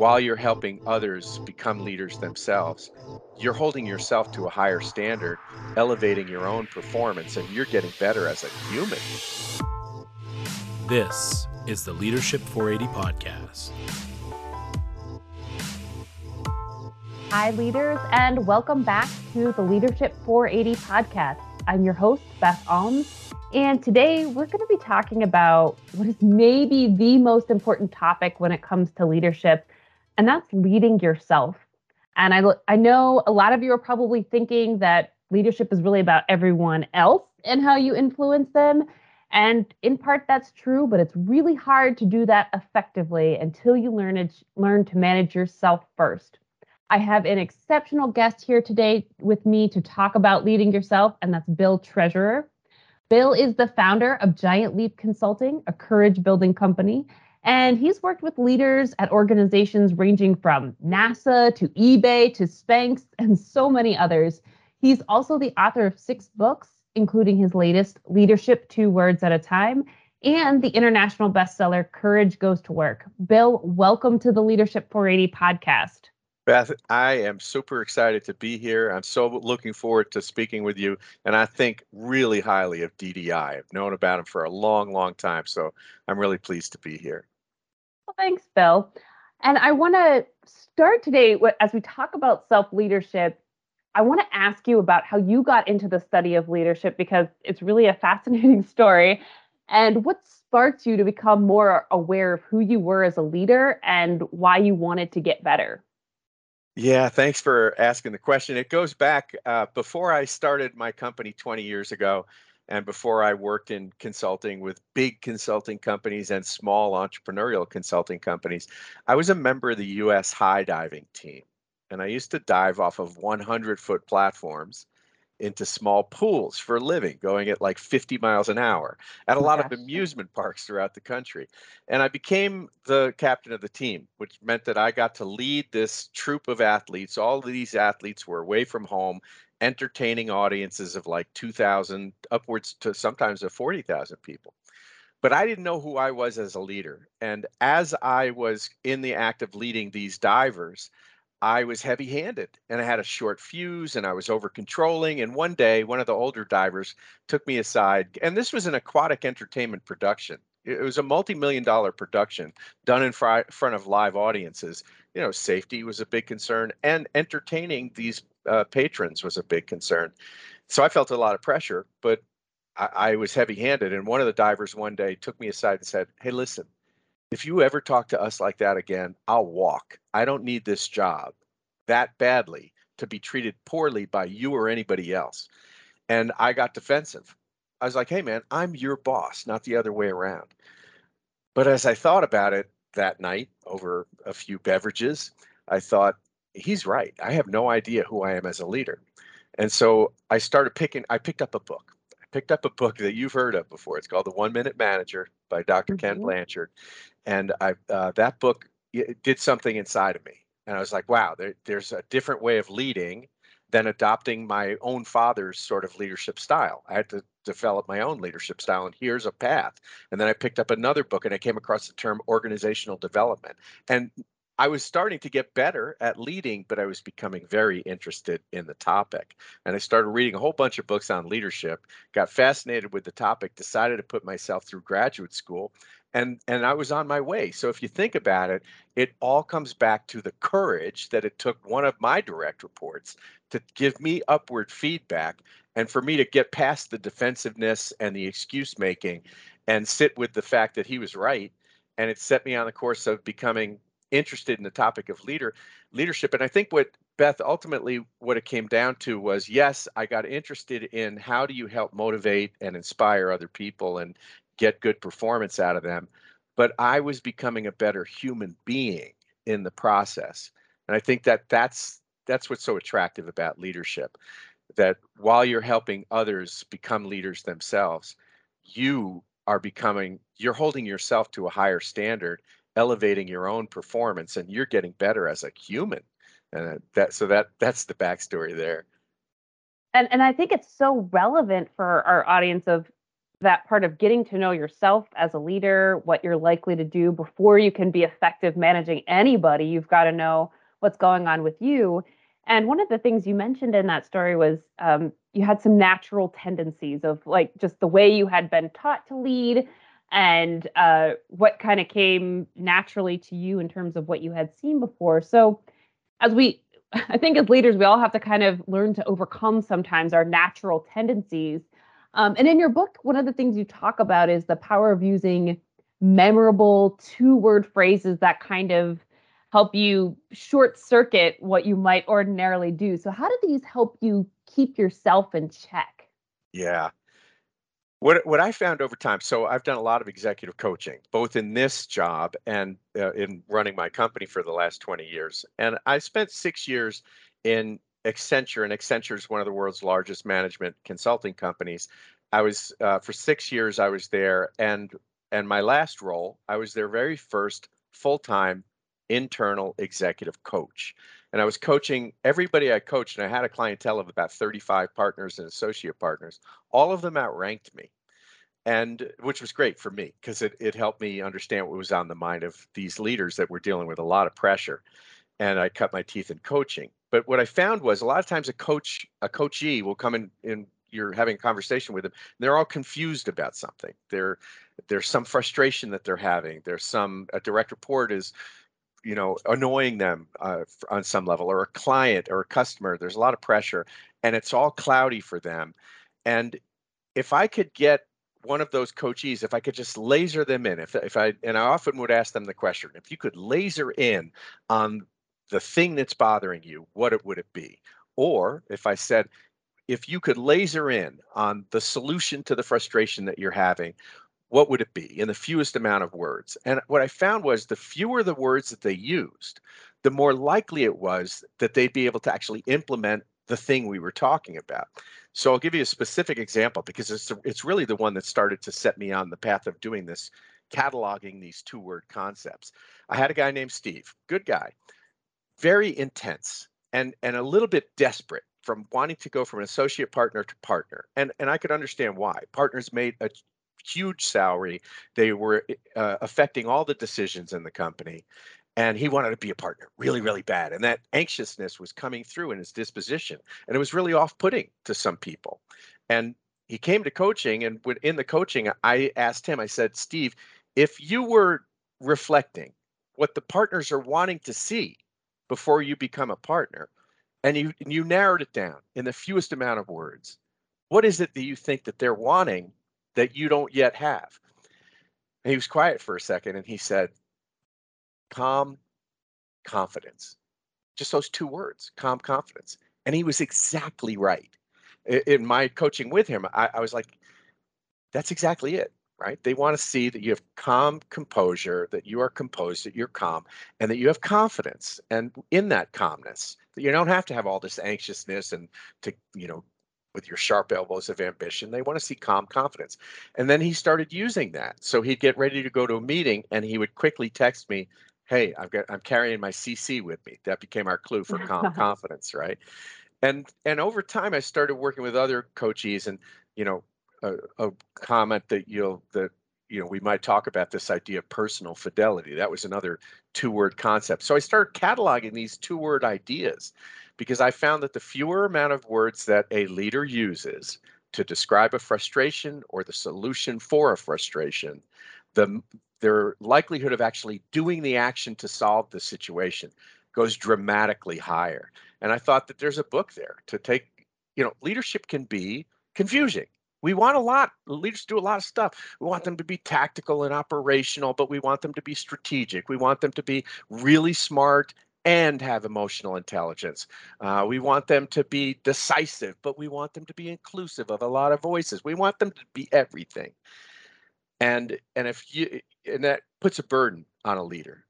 while you're helping others become leaders themselves, you're holding yourself to a higher standard, elevating your own performance, and you're getting better as a human. This is the Leadership 480 podcast. Hi, leaders, and welcome back to the Leadership 480 podcast. I'm your host, Beth Alms, and today we're going to be talking about what is maybe the most important topic when it comes to leadership, and that's leading yourself. And I, I know a lot of you are probably thinking that leadership is really about everyone else and how you influence them. And in part, that's true, but it's really hard to do that effectively until you learn, it, learn to manage yourself first. I have an exceptional guest here today with me to talk about leading yourself, and that's Bill Treasurer. Bill is the founder of Giant Leap Consulting, a courage building company, and he's worked with leaders at organizations ranging from NASA to eBay to Spanx and so many others. He's also the author of six books, including his latest, Leadership Two Words at a Time, and the international bestseller, Courage Goes to Work. Bill, welcome to the Leadership 480 podcast. Beth, I am super excited to be here. I'm so looking forward to speaking with you. And I think really highly of DDI. I've known about him for a long, long time. So I'm really pleased to be here. Thanks, Bill. And I want to start today as we talk about self leadership. I want to ask you about how you got into the study of leadership because it's really a fascinating story. And what sparked you to become more aware of who you were as a leader and why you wanted to get better? Yeah, thanks for asking the question. It goes back uh, before I started my company 20 years ago, and before I worked in consulting with big consulting companies and small entrepreneurial consulting companies. I was a member of the US high diving team, and I used to dive off of 100 foot platforms into small pools for a living, going at like 50 miles an hour at a lot of amusement parks throughout the country. And I became the captain of the team, which meant that I got to lead this troop of athletes. All of these athletes were away from home, entertaining audiences of like 2,000, upwards to sometimes of 40,000 people. But I didn't know who I was as a leader. And as I was in the act of leading these divers, I was heavy handed and I had a short fuse and I was over controlling. And one day, one of the older divers took me aside, and this was an aquatic entertainment production. It was a multi million dollar production done in fr- front of live audiences. You know, safety was a big concern, and entertaining these uh, patrons was a big concern. So I felt a lot of pressure, but I, I was heavy handed. And one of the divers one day took me aside and said, Hey, listen, if you ever talk to us like that again, I'll walk. I don't need this job that badly to be treated poorly by you or anybody else. And I got defensive. I was like, hey, man, I'm your boss, not the other way around. But as I thought about it that night over a few beverages, I thought, he's right. I have no idea who I am as a leader. And so I started picking, I picked up a book. I picked up a book that you've heard of before. It's called The One Minute Manager by doctor mm-hmm. Ken Blanchard and I uh, that book did something inside of me, and I was like, wow, there, there's a different way of leading than adopting my own father's sort of leadership style. I had to develop my own leadership style, and here's a path. And then I picked up another book, and I came across the term organizational development, and I was starting to get better at leading, but I was becoming very interested in the topic. And I started reading a whole bunch of books on leadership, got fascinated with the topic, decided to put myself through graduate school, and and I was on my way. So if you think about it, it all comes back to the courage that it took one of my direct reports to give me upward feedback and for me to get past the defensiveness and the excuse making and sit with the fact that he was right and it set me on the course of becoming interested in the topic of leader leadership and I think what Beth ultimately what it came down to was yes I got interested in how do you help motivate and inspire other people and get good performance out of them. But I was becoming a better human being in the process. And I think that that's that's what's so attractive about leadership that while you're helping others become leaders themselves, you are becoming you're holding yourself to a higher standard, elevating your own performance and you're getting better as a human. And that so that that's the backstory there. And and I think it's so relevant for our audience of that part of getting to know yourself as a leader, what you're likely to do before you can be effective managing anybody. You've got to know what's going on with you. And one of the things you mentioned in that story was um, you had some natural tendencies of like just the way you had been taught to lead and uh, what kind of came naturally to you in terms of what you had seen before. So, as we, I think as leaders, we all have to kind of learn to overcome sometimes our natural tendencies. Um, and in your book, one of the things you talk about is the power of using memorable two word phrases that kind of help you short circuit what you might ordinarily do. So, how do these help you keep yourself in check? Yeah. What what I found over time, so I've done a lot of executive coaching, both in this job and uh, in running my company for the last 20 years. And I spent six years in Accenture, and Accenture is one of the world's largest management consulting companies. I was uh, for six years. I was there, and and my last role, I was their very first full time internal executive coach. And I was coaching everybody I coached, and I had a clientele of about 35 partners and associate partners. All of them outranked me, and which was great for me because it, it helped me understand what was on the mind of these leaders that were dealing with a lot of pressure. And I cut my teeth in coaching. But what I found was a lot of times a coach, a coachee will come in and you're having a conversation with them. they're all confused about something. There, there's some frustration that they're having. There's some a direct report is you know annoying them uh, on some level or a client or a customer there's a lot of pressure and it's all cloudy for them. And if i could get one of those coachees if i could just laser them in if, if i and i often would ask them the question if you could laser in on the thing that's bothering you what it would it be? Or if i said if you could laser in on the solution to the frustration that you're having what would it be in the fewest amount of words? And what I found was the fewer the words that they used, the more likely it was that they'd be able to actually implement the thing we were talking about. So I'll give you a specific example because it's it's really the one that started to set me on the path of doing this, cataloging these two word concepts. I had a guy named Steve, good guy, very intense and and a little bit desperate from wanting to go from an associate partner to partner. And and I could understand why. Partners made a huge salary. They were uh, affecting all the decisions in the company. And he wanted to be a partner really, really bad. And that anxiousness was coming through in his disposition. And it was really off putting to some people. And he came to coaching. And in the coaching, I asked him, I said, Steve, if you were reflecting what the partners are wanting to see before you become a partner, and you, you narrowed it down in the fewest amount of words, what is it that you think that they're wanting that you don't yet have. And he was quiet for a second and he said, calm confidence. Just those two words, calm confidence. And he was exactly right. In my coaching with him, I, I was like, that's exactly it right? They want to see that you have calm composure, that you are composed, that you're calm, and that you have confidence. And in that calmness, that you don't have to have all this anxiousness and to, you know, with your sharp elbows of ambition. They want to see calm confidence. And then he started using that. So he'd get ready to go to a meeting and he would quickly text me, Hey, I've got I'm carrying my CC with me. That became our clue for calm confidence, right? And and over time I started working with other coaches and you know a, a comment that you'll that you know we might talk about this idea of personal fidelity that was another two word concept so i started cataloging these two word ideas because I found that the fewer amount of words that a leader uses to describe a frustration or the solution for a frustration, the their likelihood of actually doing the action to solve the situation goes dramatically higher. And I thought that there's a book there to take, you know, leadership can be confusing. We want a lot. Leaders do a lot of stuff. We want them to be tactical and operational, but we want them to be strategic. We want them to be really smart and have emotional intelligence. Uh, we want them to be decisive, but we want them to be inclusive of a lot of voices. We want them to be everything. And and if you and that puts a burden on a leader.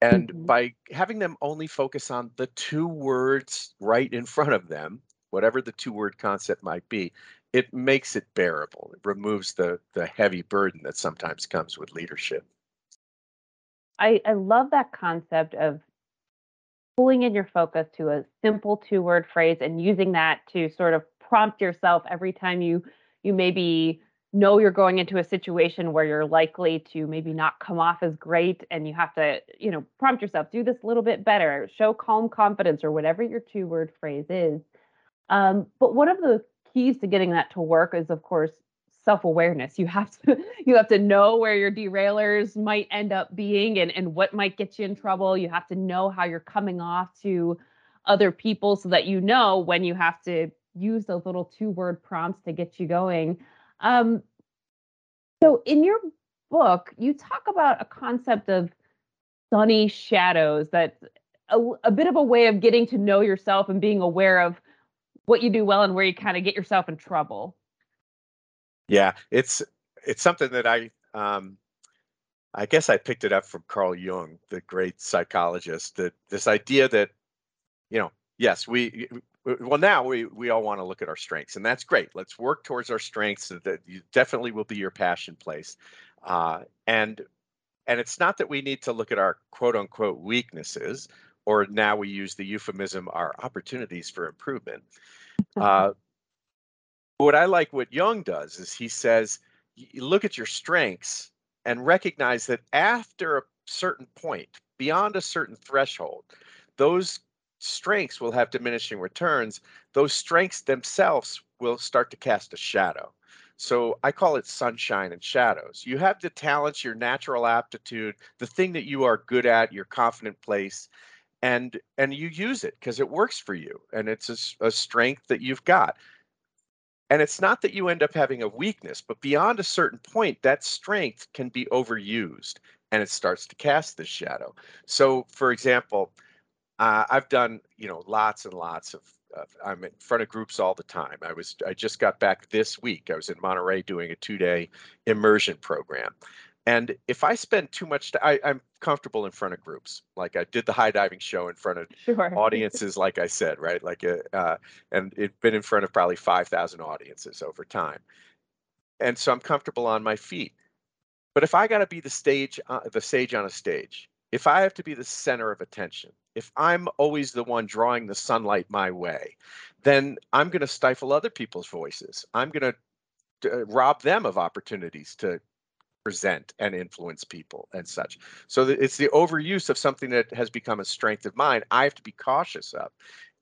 And mm-hmm. by having them only focus on the two words right in front of them, whatever the two word concept might be, it makes it bearable. It removes the the heavy burden that sometimes comes with leadership. I, I love that concept of pulling in your focus to a simple two word phrase and using that to sort of prompt yourself every time you you maybe know you're going into a situation where you're likely to maybe not come off as great and you have to you know prompt yourself do this a little bit better show calm confidence or whatever your two word phrase is. Um, but one of the keys to getting that to work is of course self-awareness. You have to you have to know where your derailers might end up being and, and what might get you in trouble. You have to know how you're coming off to other people so that you know when you have to use those little two word prompts to get you going. Um, so in your book you talk about a concept of sunny shadows that a, a bit of a way of getting to know yourself and being aware of what you do well and where you kind of get yourself in trouble yeah, it's it's something that I um, I guess I picked it up from Carl Jung, the great psychologist. That this idea that you know, yes, we well now we we all want to look at our strengths, and that's great. Let's work towards our strengths. That you definitely will be your passion place, uh, and and it's not that we need to look at our quote unquote weaknesses, or now we use the euphemism our opportunities for improvement. Uh, what I like what Jung does is he says, look at your strengths and recognize that after a certain point, beyond a certain threshold, those strengths will have diminishing returns. Those strengths themselves will start to cast a shadow. So I call it sunshine and shadows. You have the talents, your natural aptitude, the thing that you are good at, your confident place, and and you use it because it works for you and it's a, a strength that you've got. And it's not that you end up having a weakness, but beyond a certain point, that strength can be overused and it starts to cast this shadow. So, for example, uh, I've done you know lots and lots of. I'm in front of groups all the time. I was I just got back this week. I was in Monterey doing a two-day immersion program, and if I spend too much time, I, am comfortable in front of groups. Like I did the high diving show in front of sure. audiences, like I said, right? Like, a, uh, uh, and it's been in front of probably 5,000 audiences over time. And so I'm comfortable on my feet. But if I got to be the stage, uh, the sage on a stage, if I have to be the center of attention, if I'm always the one drawing the sunlight my way, then I'm going to stifle other people's voices. I'm going to uh, rob them of opportunities to present and influence people and such. So it's the overuse of something that has become a strength of mine. I have to be cautious of.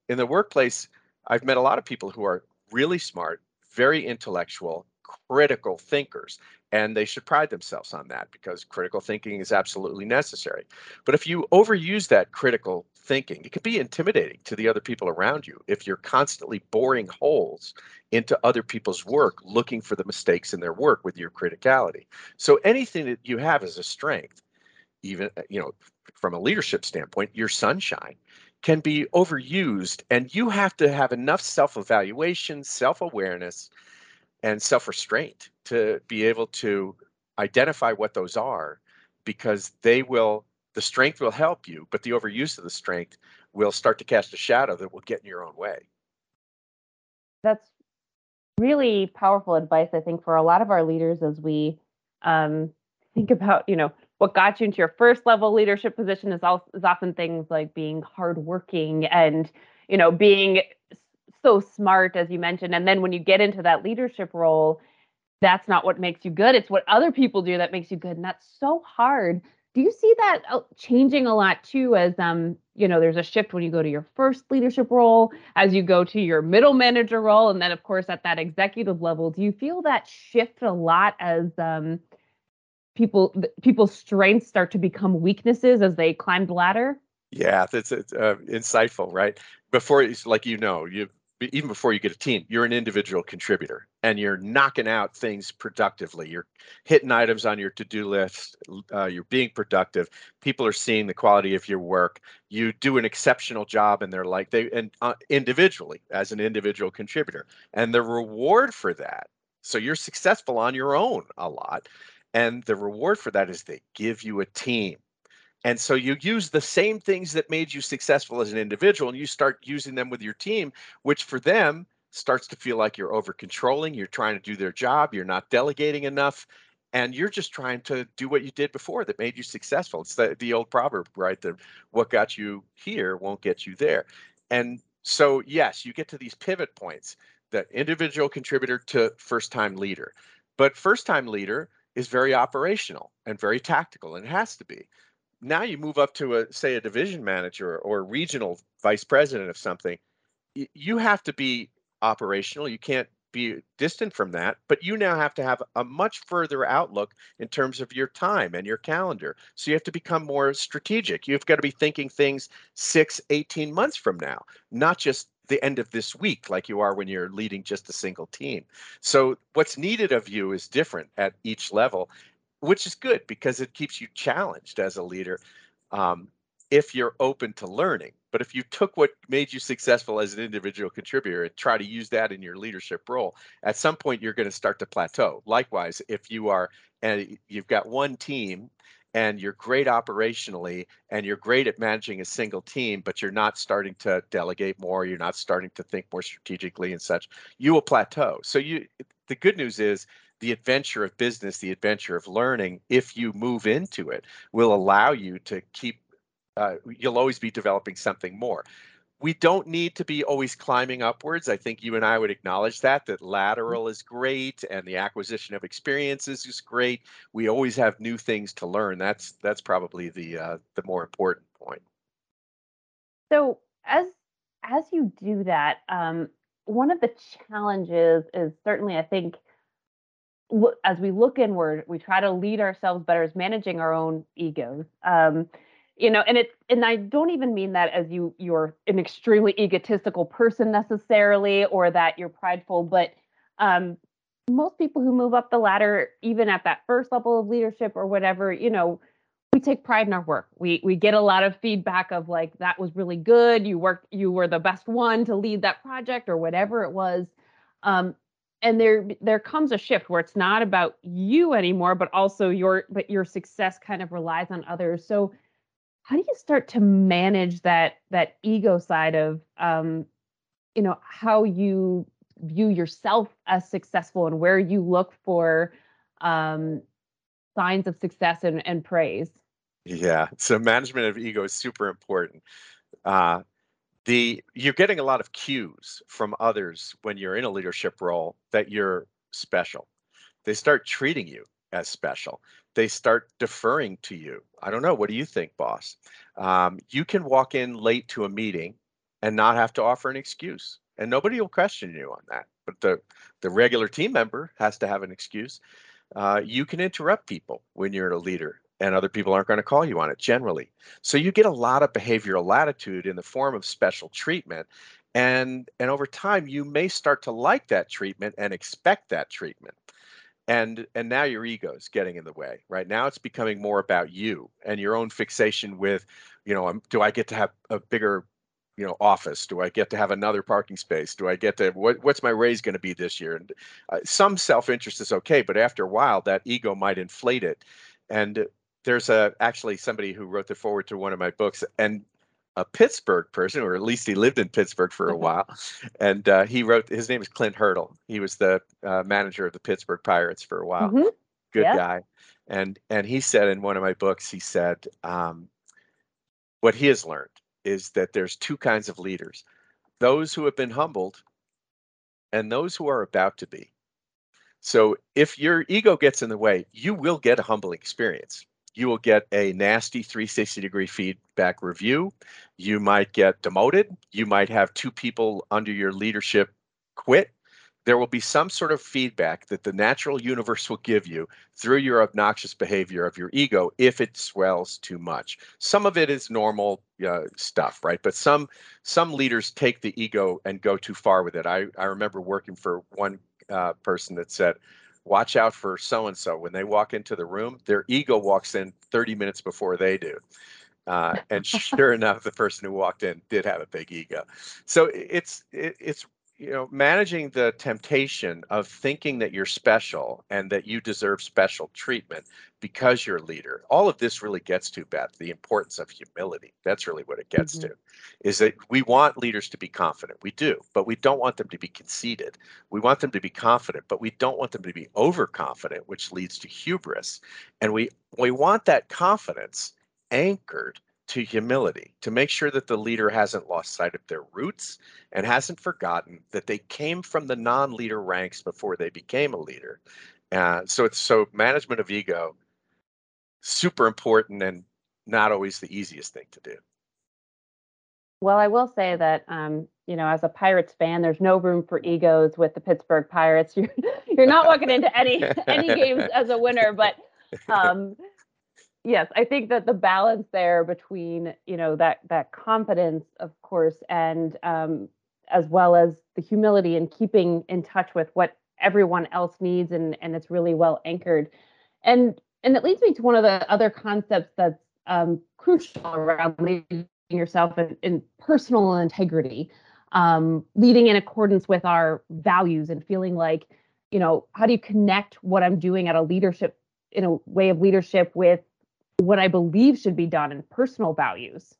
In the workplace, I've met a lot of people who are really smart, very intellectual, critical thinkers, and they should pride themselves on that because critical thinking is absolutely necessary. But if you overuse that critical thinking, it could be intimidating to the other people around you if you're constantly boring holes into other people's work looking for the mistakes in their work with your criticality. So anything that you have as a strength, even uh, you know from a leadership standpoint, your sunshine can be overused and you have to have enough self-evaluation, self-awareness and self-restraint to be able to identify what those are because they will the strength will help you but the overuse of the strength will start to cast a shadow that will get in your own way. That's really powerful advice i think for a lot of our leaders as we um, think about you know what got you into your first level leadership position is, is often things like being hardworking and you know being so smart as you mentioned. And then when you get into that leadership role that's not what makes you good. It's what other people do that makes you good. And that's so hard do you see that uh, changing a lot too as um you know there's a shift when you go to your first leadership role as you go to your middle manager role and then of course at that executive level? Do you feel that shift a lot as um people people's strengths start to become weaknesses as they climb the ladder? Yeah that's it's, uh, insightful right? Before it's like you know you even before you get a team, you're an individual contributor and you're knocking out things productively. You're hitting items on your to do list. Uh, you're being productive. People are seeing the quality of your work. You do an exceptional job, and they're like they and uh, individually as an individual contributor, and the reward for that. So you're successful on your own a lot, and the reward for that is they give you a team and so you use the same things that made you successful as an individual and you start using them with your team, which for them starts to feel like you're over controlling, you're trying to do their job, you're not delegating enough, and you're just trying to do what you did before that made you successful. It's the, the old proverb, right? That what got you here won't get you there. And so, yes, you get to these pivot points the individual contributor to first time leader But first time leader is very operational and very tactical, and it has to be. Now you move up to a say a division manager or a regional vice president of something. You have to be operational. You can't be distant from that, but you now have to have a much further outlook in terms of your time and your calendar. So you have to become more strategic. You've got to be thinking things six, 18 months from now, not just the end of this week like you are when you're leading just a single team. So what's needed of you is different at each level, which is good because it keeps you challenged as a leader. Um, if you're open to learning. But if you took what made you successful as an individual contributor and try to use that in your leadership role, at some point you're going to start to plateau. Likewise, if you are and you've got one team and you're great operationally and you're great at managing a single team, but you're not starting to delegate more, you're not starting to think more strategically and such, you will plateau. So you the good news is the adventure of business, the adventure of learning, if you move into it, will allow you to keep uh, you'll always be developing something more. We don't need to be always climbing upwards. I think you and I would acknowledge that that lateral is great and the acquisition of experiences is great. We always have new things to learn. That's that's probably the uh, the more important point. So as as you do that, um, one of the challenges is certainly I think as we look inward, we try to lead ourselves better as managing our own egos. Um, you know and it's and i don't even mean that as you you're an extremely egotistical person necessarily or that you're prideful but um most people who move up the ladder even at that first level of leadership or whatever you know we take pride in our work we we get a lot of feedback of like that was really good you worked you were the best one to lead that project or whatever it was um and there there comes a shift where it's not about you anymore but also your but your success kind of relies on others. So how do you start to manage that that ego side of um, you know how you view yourself as successful and where you look for um, signs of success and, and praise? Yeah so management of ego is super important. Uh, the you're getting a lot of cues from others when you're in a leadership role that you're special they start treating you as special. They start deferring to you. I don't know. What do you think, boss? Um, you can walk in late to a meeting and not have to offer an excuse, and nobody will question you on that. But the the regular team member has to have an excuse. Uh, you can interrupt people when you're a leader, and other people aren't going to call you on it generally. So you get a lot of behavioral latitude in the form of special treatment, and and over time you may start to like that treatment and expect that treatment. And and now your ego is getting in the way right? Now it's becoming more about you and your own fixation with you know do i get to have a bigger you know office? Do i get to have another parking space? Do i get to what, what's my raise going to be this year? And uh, some self-interest is okay but after a while that ego might inflate it. And there's a actually somebody who wrote the forward to one of my books and a Pittsburgh person, or at least he lived in Pittsburgh for a mm-hmm. while. And uh, he wrote, his name is Clint Hurdle. He was the uh, manager of the Pittsburgh Pirates for a while. Mm-hmm. Good yeah. guy. And and he said in one of my books, he said, um, what he has learned is that there's two kinds of leaders: those who have been humbled, and those who are about to be. So if your ego gets in the way, you will get a humbling experience you will get a nasty 360 degree feedback review. You might get demoted. You might have two people under your leadership quit. There will be some sort of feedback that the natural universe will give you through your obnoxious behavior of your ego if it swells too much. Some of it is normal uh, stuff, right? But some some leaders take the ego and go too far with it. I, I remember working for one uh, person that said, watch out for so and so when they walk into the room their ego walks in 30 minutes before they do. Uh, and sure enough the person who walked in did have a big ego. So it's it, it's you know managing the temptation of thinking that you're special and that you deserve special treatment because you're a leader all of this really gets to beth the importance of humility. That's really what it gets mm-hmm. to is that we want leaders to be confident. We do but we don't want them to be conceited. We want them to be confident but we don't want them to be overconfident which leads to hubris. And we we want that confidence anchored to humility, to make sure that the leader hasn't lost sight of their roots and hasn't forgotten that they came from the non leader ranks before they became a leader. Uh, so it's so management of ego, super important and not always the easiest thing to do. Well, I will say that um, you know, as a Pirates fan, there's no room for egos with the Pittsburgh Pirates. You're you're not walking into any any games as a winner, but um, yes, I think that the balance there between you know that that confidence, of course, and um, as well as the humility and keeping in touch with what everyone else needs, and and it's really well anchored, and and it leads me to one of the other concepts that's um, crucial around leading yourself in, in personal integrity, um, leading in accordance with our values and feeling like, you know, how do you connect what I'm doing at a leadership in a way of leadership with what I believe should be done in personal values?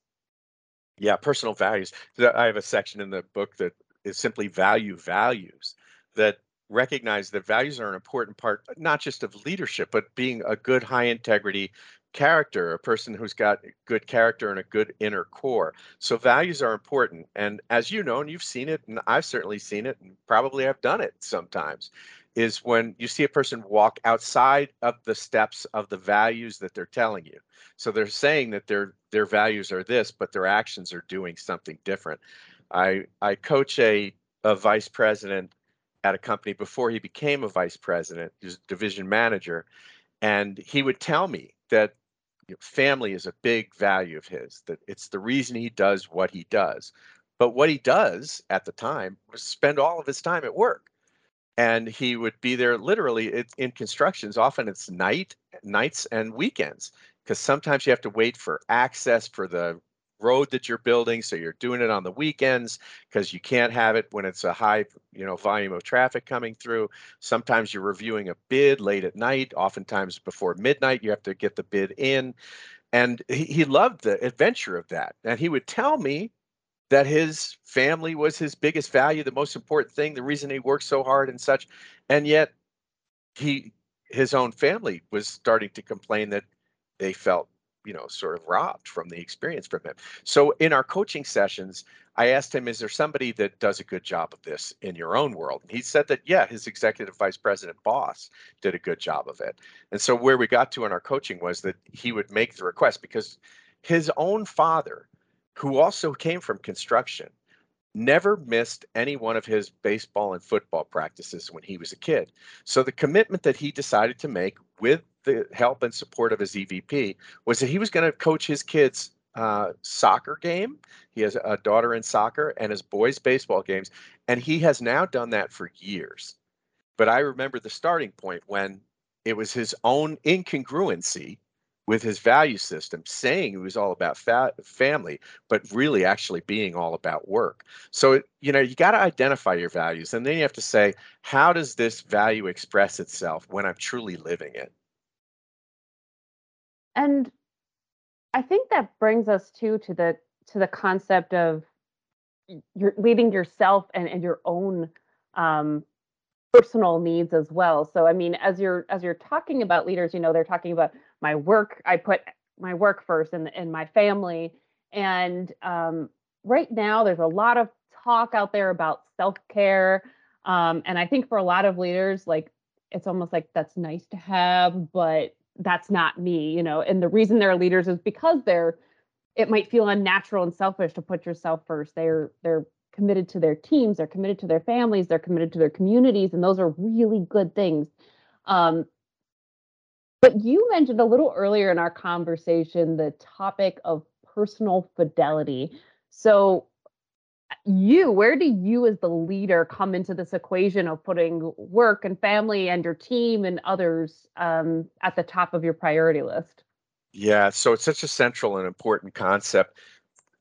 Yeah, personal values. I have a section in the book that is simply value values that recognize that values are an important part, not just of leadership, but being a good, high integrity character, a person who's got good character and a good inner core. So values are important. And as you know, and you've seen it, and I've certainly seen it, and probably I've done it sometimes, is when you see a person walk outside of the steps of the values that they're telling you. So they're saying that their their values are this, but their actions are doing something different. I I coach a a vice president at a company before he became a vice president, was division manager, and he would tell me that you know, family is a big value of his, that it's the reason he does what he does. But what he does at the time was spend all of his time at work. And he would be there literally in constructions. Often it's night, nights and weekends, because sometimes you have to wait for access for the road that you're building so you're doing it on the weekends because you can't have it when it's a high you know volume of traffic coming through. Sometimes you're reviewing a bid late at night oftentimes before midnight you have to get the bid in. And he, he loved the adventure of that. And he would tell me that his family was his biggest value the most important thing the reason he worked so hard and such and yet he his own family was starting to complain that they felt you know sort of robbed from the experience from him. So in our coaching sessions i asked him is there somebody that does a good job of this in your own world? And he said that yeah his executive vice president boss did a good job of it. And so where we got to in our coaching was that he would make the request because his own father who also came from construction never missed any one of his baseball and football practices when he was a kid. So the commitment that he decided to make with the help and support of his EVP was that he was going to coach his kids uh, soccer game. He has a daughter in soccer and his boys baseball games, and he has now done that for years. But I remember the starting point when it was his own incongruency with his value system, saying he was all about fa- family, but really actually being all about work. So, you know, you got to identify your values. And then you have to say, how does this value express itself when I'm truly living it? And I think that brings us too to the to the concept of you're leading yourself and, and your own um, personal needs as well. So I mean, as you're as you're talking about leaders, you know, they're talking about my work. I put my work first and and my family. And um, right now, there's a lot of talk out there about self care. Um, and I think for a lot of leaders, like it's almost like that's nice to have, but that's not me, you know. And the reason they're leaders is because they're it might feel unnatural and selfish to put yourself first. They're they're committed to their teams, they're committed to their families, they're committed to their communities, and those are really good things. Um, but you mentioned a little earlier in our conversation the topic of personal fidelity. So, you, where do you as the leader come into this equation of putting work and family and your team and others um, at the top of your priority list? Yeah, so it's such a central and important concept.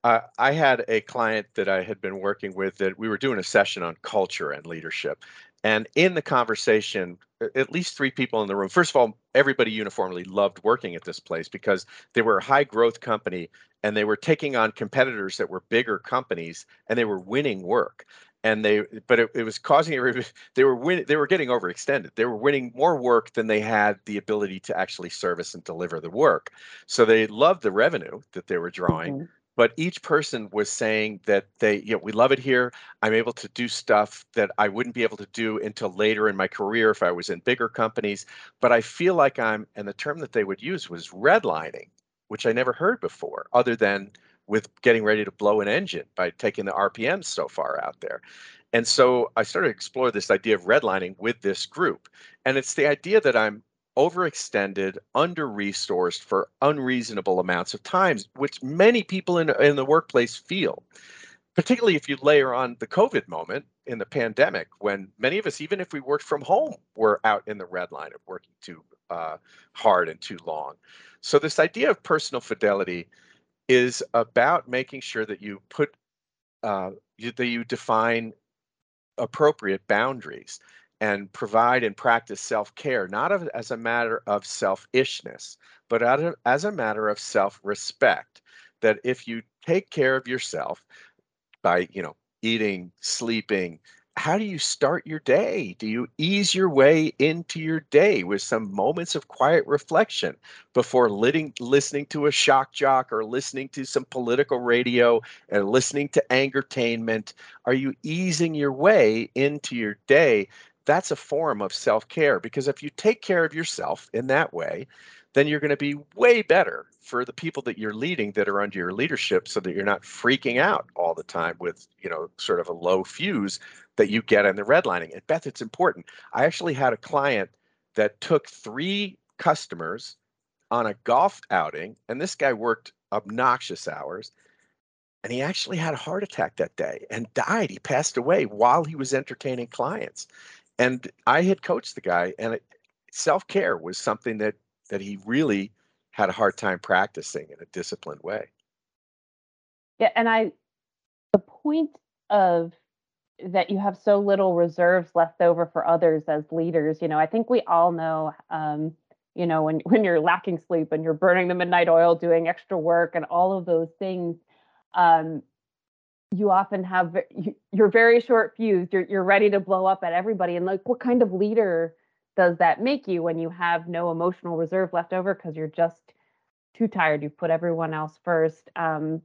Uh, I had a client that I had been working with that we were doing a session on culture and leadership. And in the conversation, at least three people in the room. First of all, everybody uniformly loved working at this place because they were a high growth company and they were taking on competitors that were bigger companies and they were winning work. And they, but it, it was causing they were win, they were getting overextended. They were winning more work than they had the ability to actually service and deliver the work. So they loved the revenue that they were drawing. Mm-hmm but each person was saying that they, you know, we love it here. I'm able to do stuff that I wouldn't be able to do until later in my career if I was in bigger companies. But I feel like I'm, and the term that they would use was redlining, which I never heard before, other than with getting ready to blow an engine by taking the RPMs so far out there. And so I started to explore this idea of redlining with this group. And it's the idea that I'm overextended, under resourced for unreasonable amounts of times, which many people in, in the workplace feel. Particularly if you layer on the COVID moment in the pandemic, when many of us, even if we worked from home, were out in the red line of working too uh, hard and too long. So, this idea of personal fidelity is about making sure that you put uh, you, that you define appropriate boundaries and provide and practice self care, not as a matter of selfishness, but as a matter of self respect. That if you take care of yourself by, you know, eating, sleeping, how do you start your day? Do you ease your way into your day with some moments of quiet reflection before litting, listening to a shock jock or listening to some political radio and listening to angertainment? Are you easing your way into your day that's a form of self care because if you take care of yourself in that way, then you're going to be way better for the people that you're leading that are under your leadership so that you're not freaking out all the time with, you know, sort of a low fuse that you get in the redlining. And Beth, it's important. I actually had a client that took three customers on a golf outing, and this guy worked obnoxious hours. And he actually had a heart attack that day and died. He passed away while he was entertaining clients and I had coached the guy, and self care was something that that he really had a hard time practicing in a disciplined way. Yeah, and I, the point of that you have so little reserves left over for others as leaders. You know, I think we all know. Um, you know, when when you're lacking sleep and you're burning the midnight oil, doing extra work, and all of those things, um, you often have you're very short fused you're, you're ready to blow up at everybody and like what kind of leader does that make you when you have no emotional reserve left over because you're just too tired you've put everyone else first? Um,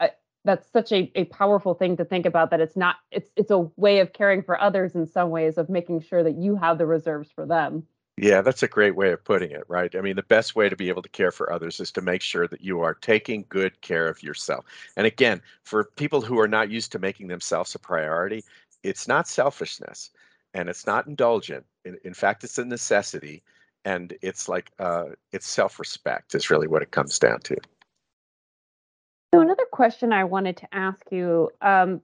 I, that's such a, a powerful thing to think about that it's not it's it's a way of caring for others in some ways of making sure that you have the reserves for them yeah, that's a great way of putting it, right? I mean, the best way to be able to care for others is to make sure that you are taking good care of yourself. And again, for people who are not used to making themselves a priority, it's not selfishness and it's not indulgent. In, in fact, it's a necessity and it's like uh, it's self-respect is really what it comes down to. So another question I wanted to ask you um,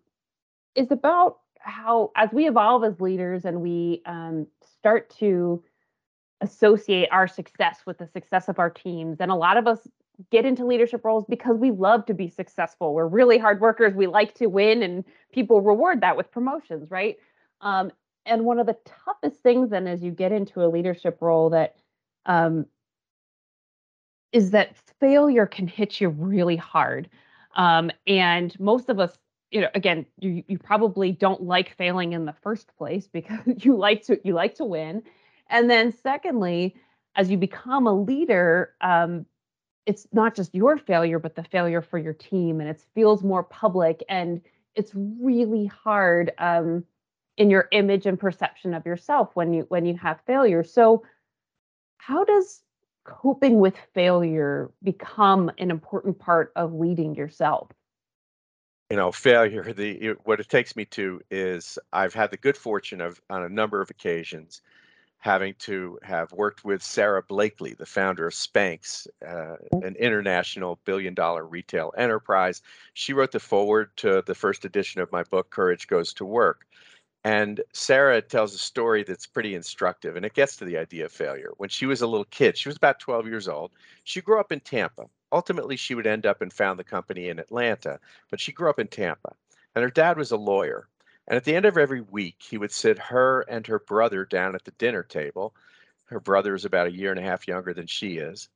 is about how, as we evolve as leaders and we um, start to associate our success with the success of our teams. And a lot of us get into leadership roles because we love to be successful. We're really hard workers. We like to win, and people reward that with promotions, right? Um, and one of the toughest things then as you get into a leadership role that um, is that failure can hit you really hard. Um, and most of us, you know, again, you, you probably don't like failing in the first place because you like to you like to win. And then, secondly, as you become a leader, um, it's not just your failure, but the failure for your team, and it feels more public, and it's really hard um, in your image and perception of yourself when you when you have failure. So, how does coping with failure become an important part of leading yourself? You know, failure. The what it takes me to is I've had the good fortune of on a number of occasions having to have worked with Sara Blakely, the founder of Spanx, uh, mm. an international billion dollar retail enterprise. She wrote the foreword to the first edition of my book, Courage Goes to Work. And Sara tells a story that's pretty instructive, and it gets to the idea of failure. When she was a little kid, she was about 12 years old. She grew up in Tampa. Ultimately, she would end up and found the company in Atlanta, but she grew up in Tampa. And her dad was a lawyer. And at the end of every week, he would sit her and her brother down at the dinner table. Her brother is about a year and a half younger than she is.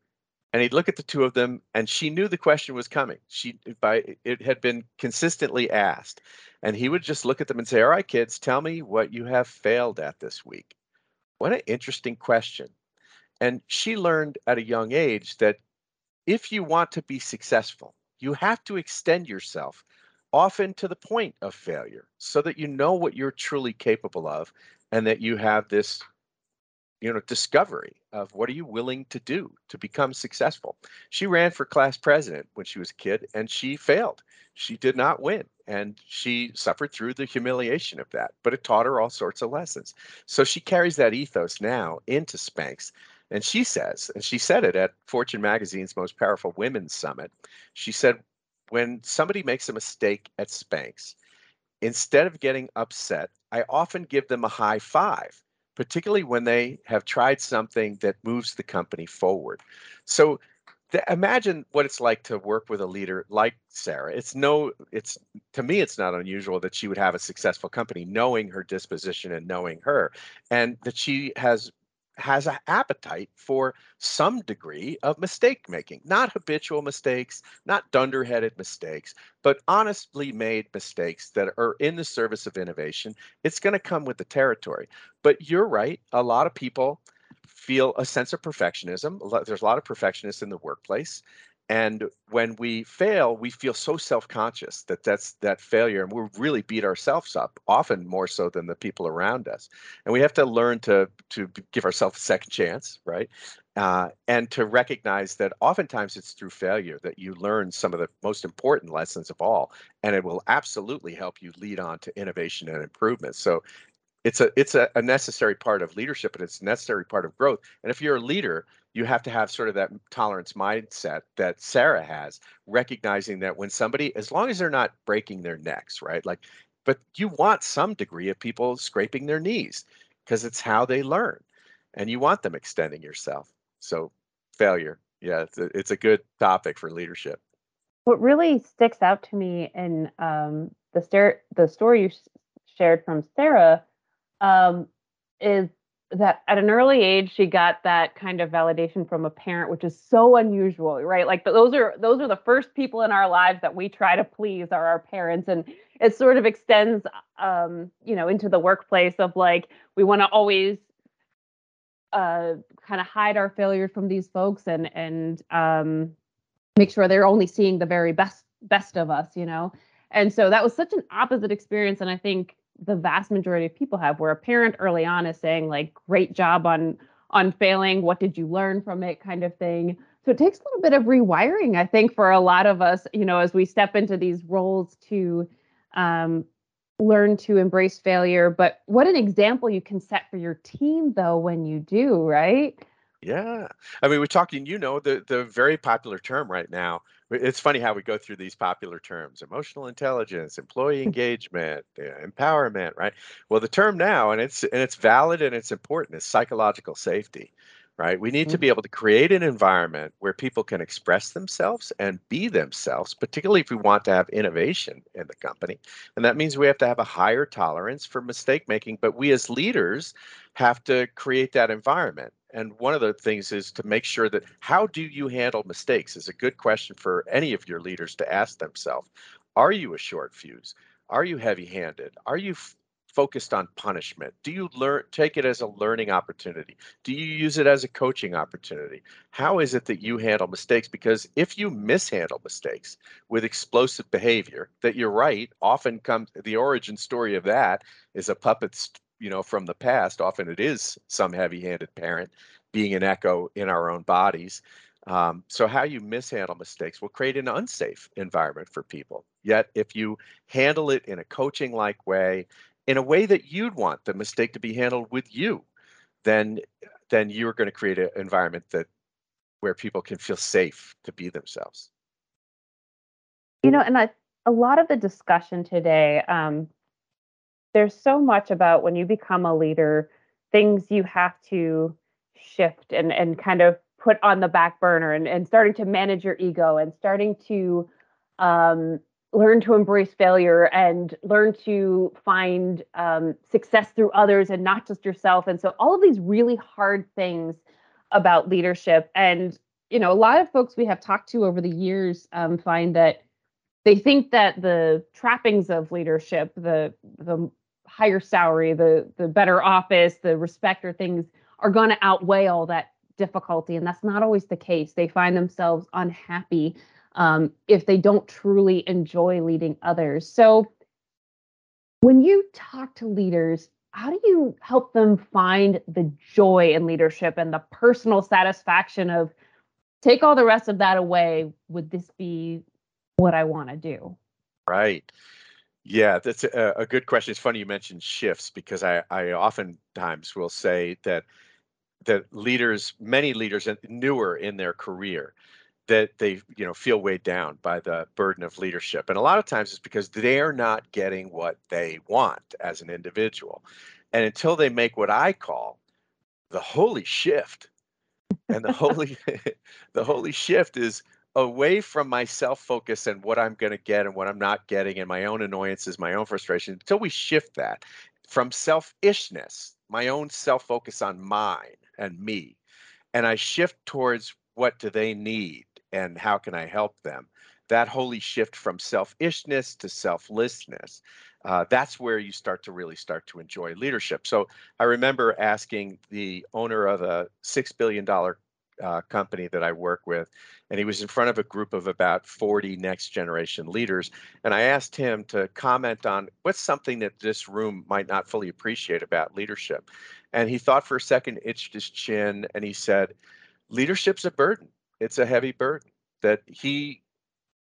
And he'd look at the two of them, and she knew the question was coming. She by it had been consistently asked. And he would just look at them and say, All right, kids, tell me what you have failed at this week. What an interesting question. And she learned at a young age that if you want to be successful, you have to extend yourself often to the point of failure so that you know what you're truly capable of and that you have this you know discovery of what are you willing to do to become successful. She ran for class president when she was a kid and she failed. She did not win and she suffered through the humiliation of that but it taught her all sorts of lessons. So she carries that ethos now into spanx and she says and she said it at fortune magazine's most powerful women's summit. She said when somebody makes a mistake at spanx instead of getting upset i often give them a high five particularly when they have tried something that moves the company forward. So th- imagine what it's like to work with a leader like Sara. It's no, it's to me, it's not unusual that she would have a successful company, knowing her disposition and knowing her, and that she has has an appetite for some degree of mistake making, not habitual mistakes, not dunderheaded mistakes, but honestly made mistakes that are in the service of innovation. It's going to come with the territory. But you're right, a lot of people feel a sense of perfectionism. There's a lot of perfectionists in the workplace and when we fail we feel so self-conscious that that's that failure and we really beat ourselves up often more so than the people around us and we have to learn to to give ourselves a second chance right? Uh, and to recognize that oftentimes it's through failure that you learn some of the most important lessons of all and it will absolutely help you lead on to innovation and improvement. So it's a it's a, a necessary part of leadership and it's a necessary part of growth and if you're a leader you have to have sort of that tolerance mindset that Sara has, recognizing that when somebody, as long as they're not breaking their necks, right? Like, but you want some degree of people scraping their knees because it's how they learn and you want them extending yourself. So, failure, yeah, it's a, it's a good topic for leadership. What really sticks out to me in um, the, star- the story you shared from Sara um, is that at an early age she got that kind of validation from a parent which is so unusual right? Like those are those are the first people in our lives that we try to please are our parents and it sort of extends um you know into the workplace of like we want to always uh kind of hide our failures from these folks and and um make sure they're only seeing the very best best of us you know? And so that was such an opposite experience and i think the vast majority of people have where a parent early on is saying like great job on on failing. What did you learn from it? kind of thing. So it takes a little bit of rewiring i think for a lot of us you know as we step into these roles to um, learn to embrace failure. But what an example you can set for your team though when you do right yeah. I mean, we're talking, you know, the the very popular term right now. It's funny how we go through these popular terms: emotional intelligence, employee engagement, empowerment, right? Well, the term now, and it's and it's valid and it's important, is psychological safety, right? We need to mm-hmm. be able to create an environment where people can express themselves and be themselves, particularly if we want to have innovation in the company. And that means we have to have a higher tolerance for mistake making, but we as leaders have to create that environment and one of the things is to make sure that how do you handle mistakes is a good question for any of your leaders to ask themselves. Are you a short fuse? Are you heavy handed? Are you f- focused on punishment? Do you learn take it as a learning opportunity? Do you use it as a coaching opportunity? How is it that you handle mistakes? Because if you mishandle mistakes with explosive behavior, that you're right, often comes the origin story of that is a puppet you know from the past often it is some heavy-handed parent being an echo in our own bodies. Um, so how you mishandle mistakes will create an unsafe environment for people. Yet if you handle it in a coaching like way in a way that you'd want the mistake to be handled with you then then you're going to create an environment that where people can feel safe to be themselves. You know and I, a lot of the discussion today um, there's so much about when you become a leader, things you have to shift and and kind of put on the back burner and, and starting to manage your ego and starting to um, learn to embrace failure and learn to find um, success through others and not just yourself. And so all of these really hard things about leadership. And, you know, a lot of folks we have talked to over the years um, find that they think that the trappings of leadership, the the higher salary, the the better office, the respect or things are going to outweigh all that difficulty, and that's not always the case. They find themselves unhappy um, if they don't truly enjoy leading others. So, when you talk to leaders, how do you help them find the joy in leadership and the personal satisfaction of take all the rest of that away? Would this be what I want to do? Right. Yeah, that's a, a, good question. It's funny you mentioned shifts because I, I oftentimes will say that that leaders, many leaders, newer in their career, that they you know feel weighed down by the burden of leadership, and a lot of times it's because they're not getting what they want as an individual, and until they make what I call the holy shift, and the holy the holy shift is away from my self focus and what I'm going to get and what I'm not getting and my own annoyances, my own frustration, until we shift that from selfishness, my own self focus on mine and me, and I shift towards what do they need and how can I help them. That holy shift from selfishness to selflessness. Uh, that's where you start to really start to enjoy leadership. So I remember asking the owner of a six billion dollar uh, company that I work with, and he was in front of a group of about 40 next generation leaders. And I asked him to comment on what's something that this room might not fully appreciate about leadership. And he thought for a second, itched his chin, and he said, Leadership's a burden. It's a heavy burden that he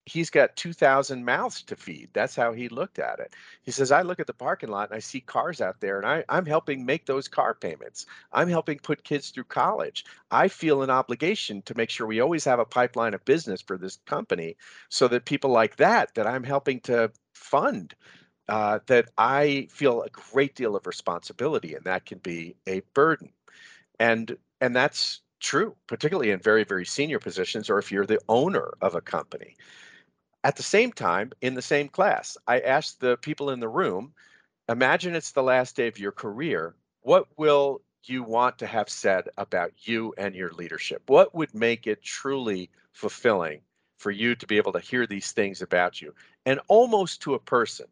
he's got 2000 mouths to feed that's how he looked at it. He says i look at the parking lot and i see cars out there and I, i'm helping make those car payments. I'm helping put kids through college. I feel an obligation to make sure we always have a pipeline of business for this company so that people like that that i'm helping to fund uh, that i feel a great deal of responsibility and that can be a burden. And and that's true particularly in very very senior positions or if you're the owner of a company at the same time, in the same class, I asked the people in the room imagine it's the last day of your career. What will you want to have said about you and your leadership? What would make it truly fulfilling for you to be able to hear these things about you? And almost to a person,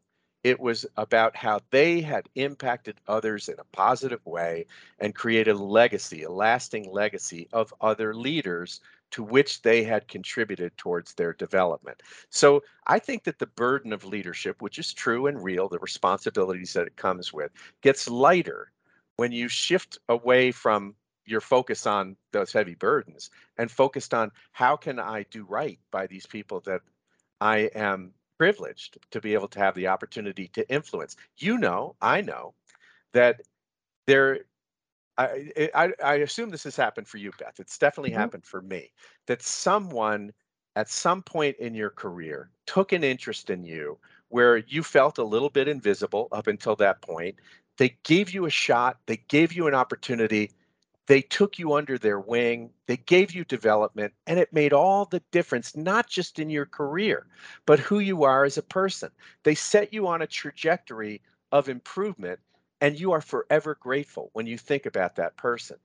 it was about how they had impacted others in a positive way and created a legacy, a lasting legacy of other leaders to which they had contributed towards their development. So I think that the burden of leadership, which is true and real, the responsibilities that it comes with, gets lighter when you shift away from your focus on those heavy burdens and focused on how can I do right by these people that I am privileged to be able to have the opportunity to influence. You know, I know that there I, I, I assume this has happened for you, Beth. It's definitely mm-hmm. happened for me that someone at some point in your career took an interest in you where you felt a little bit invisible up until that point. They gave you a shot, they gave you an opportunity, they took you under their wing, they gave you development, and it made all the difference, not just in your career, but who you are as a person. They set you on a trajectory of improvement and you are forever grateful when you think about that person.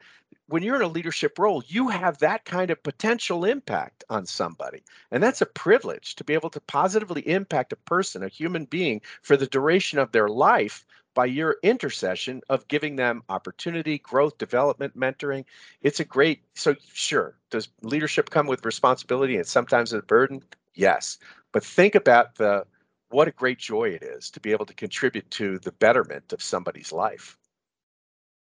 When you're in a leadership role, you have that kind of potential impact on somebody. And that's a privilege to be able to positively impact a person, a human being, for the duration of their life by your intercession of giving them opportunity, growth, development, mentoring. It's a great, so sure, does leadership come with responsibility and sometimes a burden? Yes. But think about the what a great joy it is to be able to contribute to the betterment of somebody's life.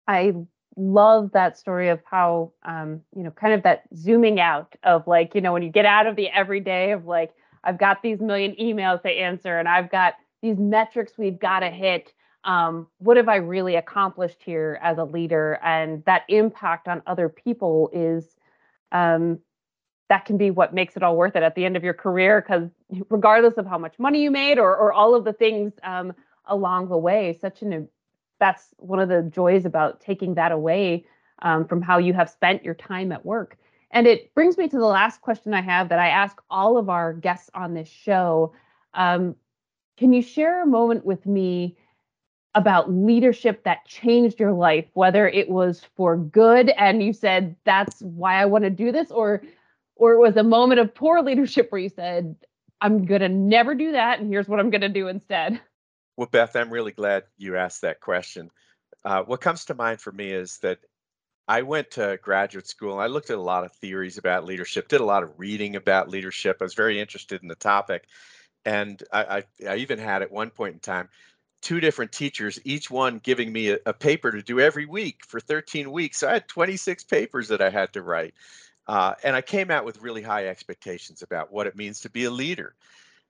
I love that story of how um, you know kind of that zooming out of like you know when you get out of the everyday of like i've got these million emails to answer and i've got these metrics we've got to hit um, what have i really accomplished here as a leader and that impact on other people is um, that can be what makes it all worth it at the end of your career because regardless of how much money you made or, or all of the things um, along the way such an that's one of the joys about taking that away um, from how you have spent your time at work. And it brings me to the last question i have that i ask all of our guests on this show. Um, can you share a moment with me about leadership that changed your life whether it was for good and you said that's why i want to do this or or it was a moment of poor leadership where you said, I'm going to never do that. And here's what I'm going to do instead? Well, Beth, I'm really glad you asked that question. Uh, what comes to mind for me is that I went to graduate school and I looked at a lot of theories about leadership, did a lot of reading about leadership. I was very interested in the topic. And I, I, I even had at one point in time two different teachers, each one giving me a, a, paper to do every week for 13 weeks. So I had 26 papers that I had to write. Uh, and I came out with really high expectations about what it means to be a leader.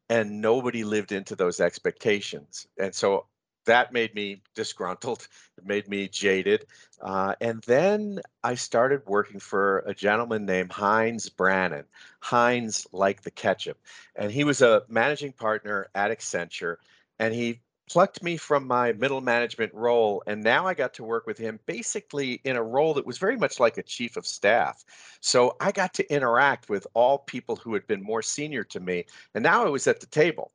And nobody lived into those expectations. And so that made me disgruntled. It made me jaded. Uh, and then I started working for a gentleman named Heinz Brannon. Heinz like the ketchup. And he was a managing partner at Accenture. And he plucked me from my middle management role. And now I got to work with him basically in a role that was very much like a chief of staff. So I got to interact with all people who had been more senior to me. And now I was at the table.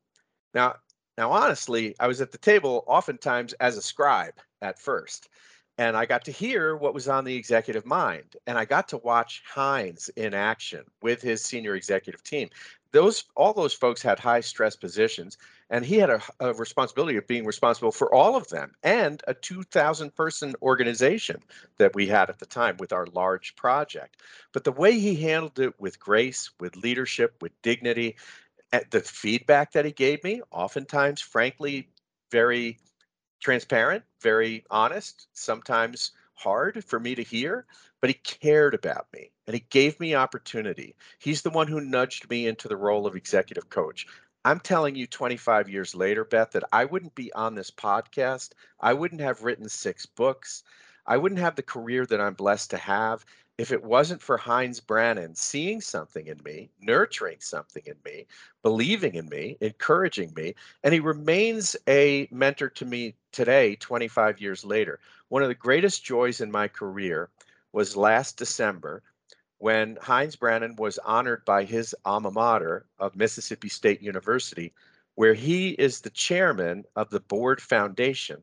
Now, now, honestly, I was at the table oftentimes as a scribe at first, and I got to hear what was on the executive mind, and I got to watch Heinz in action with his senior executive team. Those all those folks had high stress positions, and he had a, a responsibility of being responsible for all of them and a 2,000 person organization that we had at the time with our large project. But the way he handled it with grace, with leadership, with dignity, eh, the feedback that he gave me, oftentimes, frankly, very transparent, very honest, sometimes hard for me to hear, but he cared about me and he gave me opportunity. He's the one who nudged me into the role of executive coach. I'm telling you 25 years later, Beth, that I wouldn't be on this podcast. I wouldn't have written six books. I wouldn't have the career that I'm blessed to have if it wasn't for Heinz Brannon seeing something in me, nurturing something in me, believing in me, encouraging me, and he remains a mentor to me today, 25 years later. One of the greatest joys in my career was last December when Heinz Brannon was honored by his alma mater of Mississippi State University, where he is the chairman of the Board Foundation.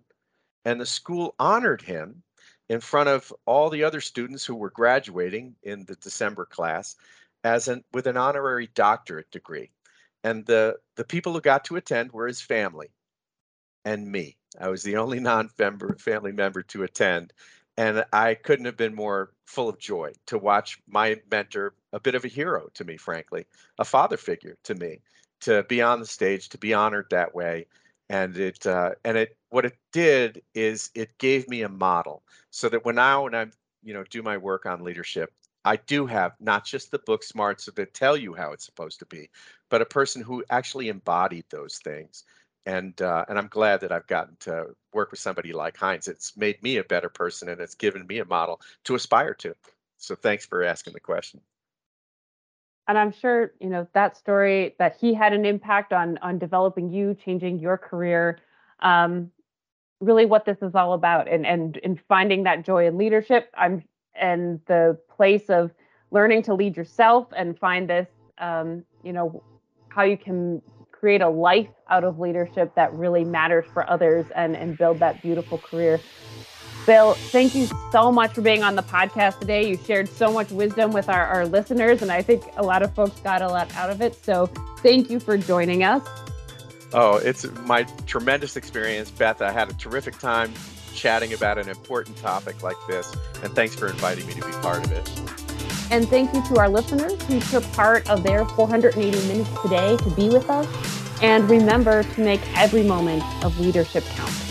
And the school honored him in front of all the other students who were graduating in the December class as an with an honorary doctorate degree. And the the people who got to attend were his family and me. I was the only non-member family member to attend. And I couldn't have been more full of joy to watch my mentor, a bit of a hero to me, frankly, a father figure to me, to be on the stage, to be honored that way, and it uh, and it what it did is it gave me a model so that when I when I'm you know do my work on leadership, I do have not just the book smarts that tell you how it's supposed to be, but a person who actually embodied those things. And uh, and I'm glad that I've gotten to work with somebody like Heinz. It's made me a better person, and it's given me a model to aspire to. So thanks for asking the question and i'm sure you know that story that he had an impact on on developing you changing your career um, really what this is all about. And and in finding that joy in leadership i'm and the place of learning to lead yourself and find this um, you know how you can create a life out of leadership that really matters for others and and build that beautiful career Bill, thank you so much for being on the podcast today. You shared so much wisdom with our, our listeners, and I think a lot of folks got a lot out of it. So thank you for joining us. Oh, it's my tremendous experience, Beth. I had a terrific time chatting about an important topic like this, and thanks for inviting me to be part of it. And thank you to our listeners who took part of their 480 minutes today to be with us. And remember to make every moment of leadership count.